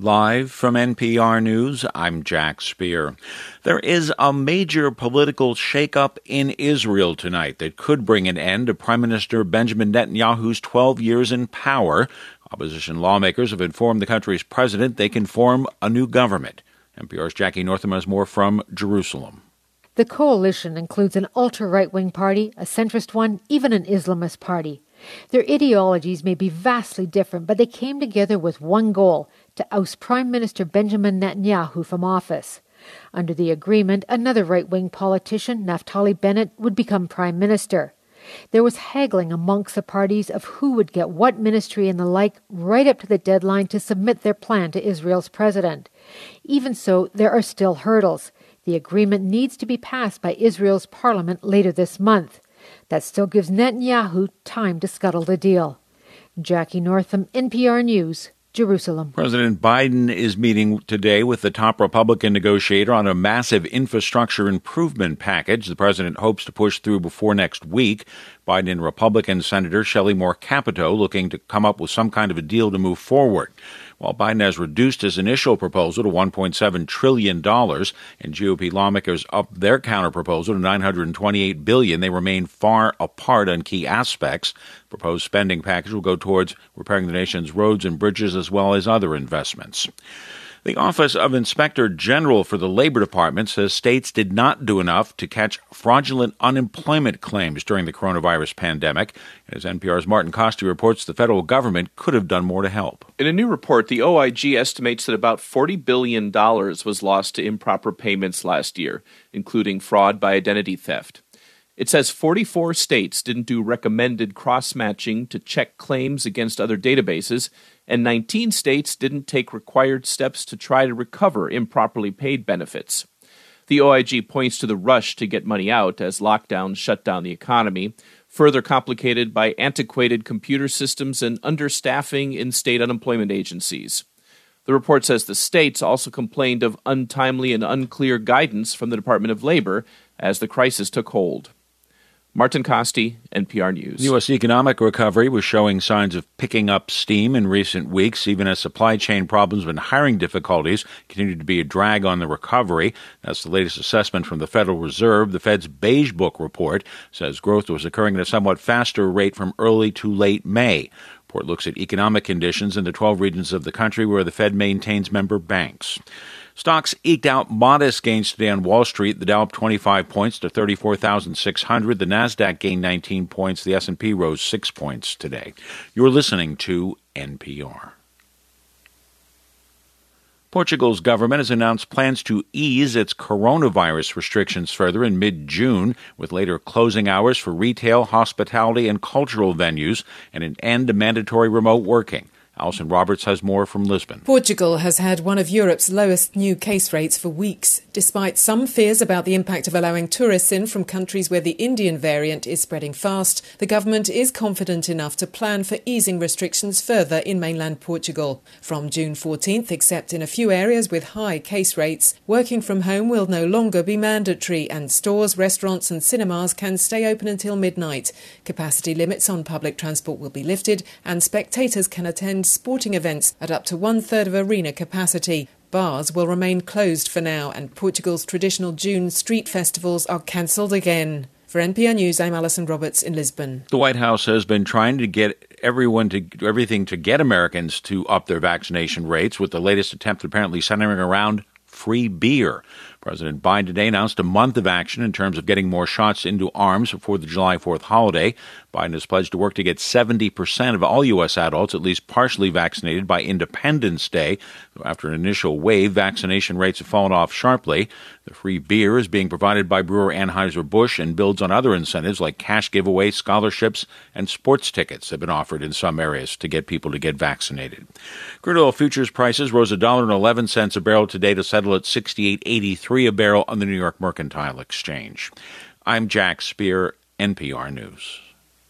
Live from NPR News, I'm Jack Speer. There is a major political shakeup in Israel tonight that could bring an end to Prime Minister Benjamin Netanyahu's 12 years in power. Opposition lawmakers have informed the country's president they can form a new government. NPR's Jackie Northam has more from Jerusalem. The coalition includes an ultra right wing party, a centrist one, even an Islamist party. Their ideologies may be vastly different, but they came together with one goal to oust Prime Minister Benjamin Netanyahu from office. Under the agreement, another right wing politician, Naftali Bennett, would become Prime Minister. There was haggling amongst the parties of who would get what ministry and the like right up to the deadline to submit their plan to Israel's president. Even so, there are still hurdles. The agreement needs to be passed by Israel's parliament later this month. That still gives Netanyahu time to scuttle the deal. Jackie Northam, NPR News, Jerusalem. President Biden is meeting today with the top Republican negotiator on a massive infrastructure improvement package the president hopes to push through before next week. Biden and Republican Senator Shelley Moore Capito looking to come up with some kind of a deal to move forward. While Biden has reduced his initial proposal to $1.7 trillion and GOP lawmakers upped their counterproposal to 928 billion, they remain far apart on key aspects. The proposed spending package will go towards repairing the nation's roads and bridges as well as other investments. The Office of Inspector General for the Labor Department says states did not do enough to catch fraudulent unemployment claims during the coronavirus pandemic. As NPR's Martin Kaste reports, the federal government could have done more to help. In a new report, the OIG estimates that about $40 billion was lost to improper payments last year, including fraud by identity theft. It says 44 states didn't do recommended cross matching to check claims against other databases, and 19 states didn't take required steps to try to recover improperly paid benefits. The OIG points to the rush to get money out as lockdowns shut down the economy, further complicated by antiquated computer systems and understaffing in state unemployment agencies. The report says the states also complained of untimely and unclear guidance from the Department of Labor as the crisis took hold. Martin Kaste, NPR News. U.S. economic recovery was showing signs of picking up steam in recent weeks, even as supply chain problems and hiring difficulties continue to be a drag on the recovery. That's the latest assessment from the Federal Reserve. The Fed's Beige Book report says growth was occurring at a somewhat faster rate from early to late May. Report looks at economic conditions in the 12 regions of the country where the Fed maintains member banks. Stocks eked out modest gains today on Wall Street. The Dow up 25 points to 34,600. The Nasdaq gained 19 points. The S&P rose 6 points today. You're listening to NPR. Portugal's government has announced plans to ease its coronavirus restrictions further in mid June, with later closing hours for retail, hospitality, and cultural venues, and an end to mandatory remote working. Alison Roberts has more from Lisbon. Portugal has had one of Europe's lowest new case rates for weeks, despite some fears about the impact of allowing tourists in from countries where the Indian variant is spreading fast. The government is confident enough to plan for easing restrictions further in mainland Portugal. From June 14th, except in a few areas with high case rates, working from home will no longer be mandatory and stores, restaurants and cinemas can stay open until midnight. Capacity limits on public transport will be lifted and spectators can attend sporting events at up to one third of arena capacity. Bars will remain closed for now, and Portugal's traditional June street festivals are cancelled again. For NPR News, I'm Alison Roberts in Lisbon. The White House has been trying to get everyone to everything to get Americans to up their vaccination rates, with the latest attempt apparently centering around free beer. President Biden today announced a month of action in terms of getting more shots into arms before the July 4th holiday. Biden has pledged to work to get 70% of all U.S. adults at least partially vaccinated by Independence Day. After an initial wave, vaccination rates have fallen off sharply. The free beer is being provided by brewer Anheuser-Busch and builds on other incentives like cash giveaways, scholarships, and sports tickets have been offered in some areas to get people to get vaccinated. Crude oil futures prices rose $1.11 a barrel today to settle at 68.83 a barrel on the New York Mercantile Exchange. I'm Jack Speer, NPR News.